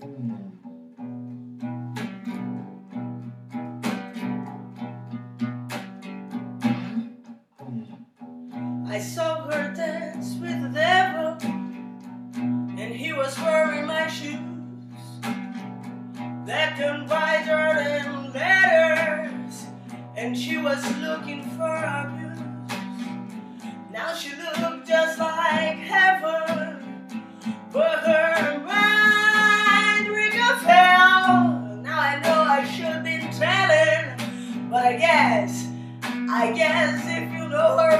I saw her dance with the devil, and he was wearing my shoes. That dirt and letters, and she was looking for abuse. Now I guess if you know her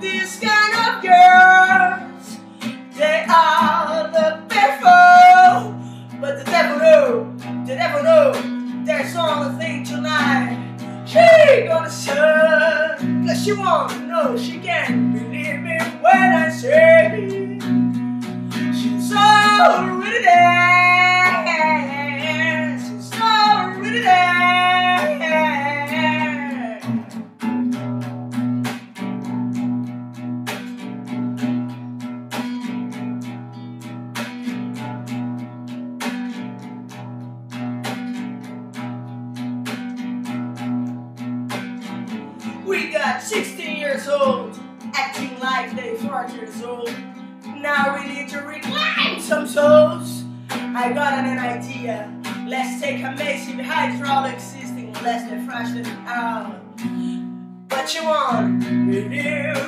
these kind of girls, they are the devil. But the devil know, the devil know, there's only thing tonight. She gonna serve, cause she won't know she can't believe me when I say she's already there. We got 16 years old, acting like they 40 years old. Now we need to reclaim some souls. I got an idea. Let's take a massive hydraulic system, let's refresh it out. But you won't believe me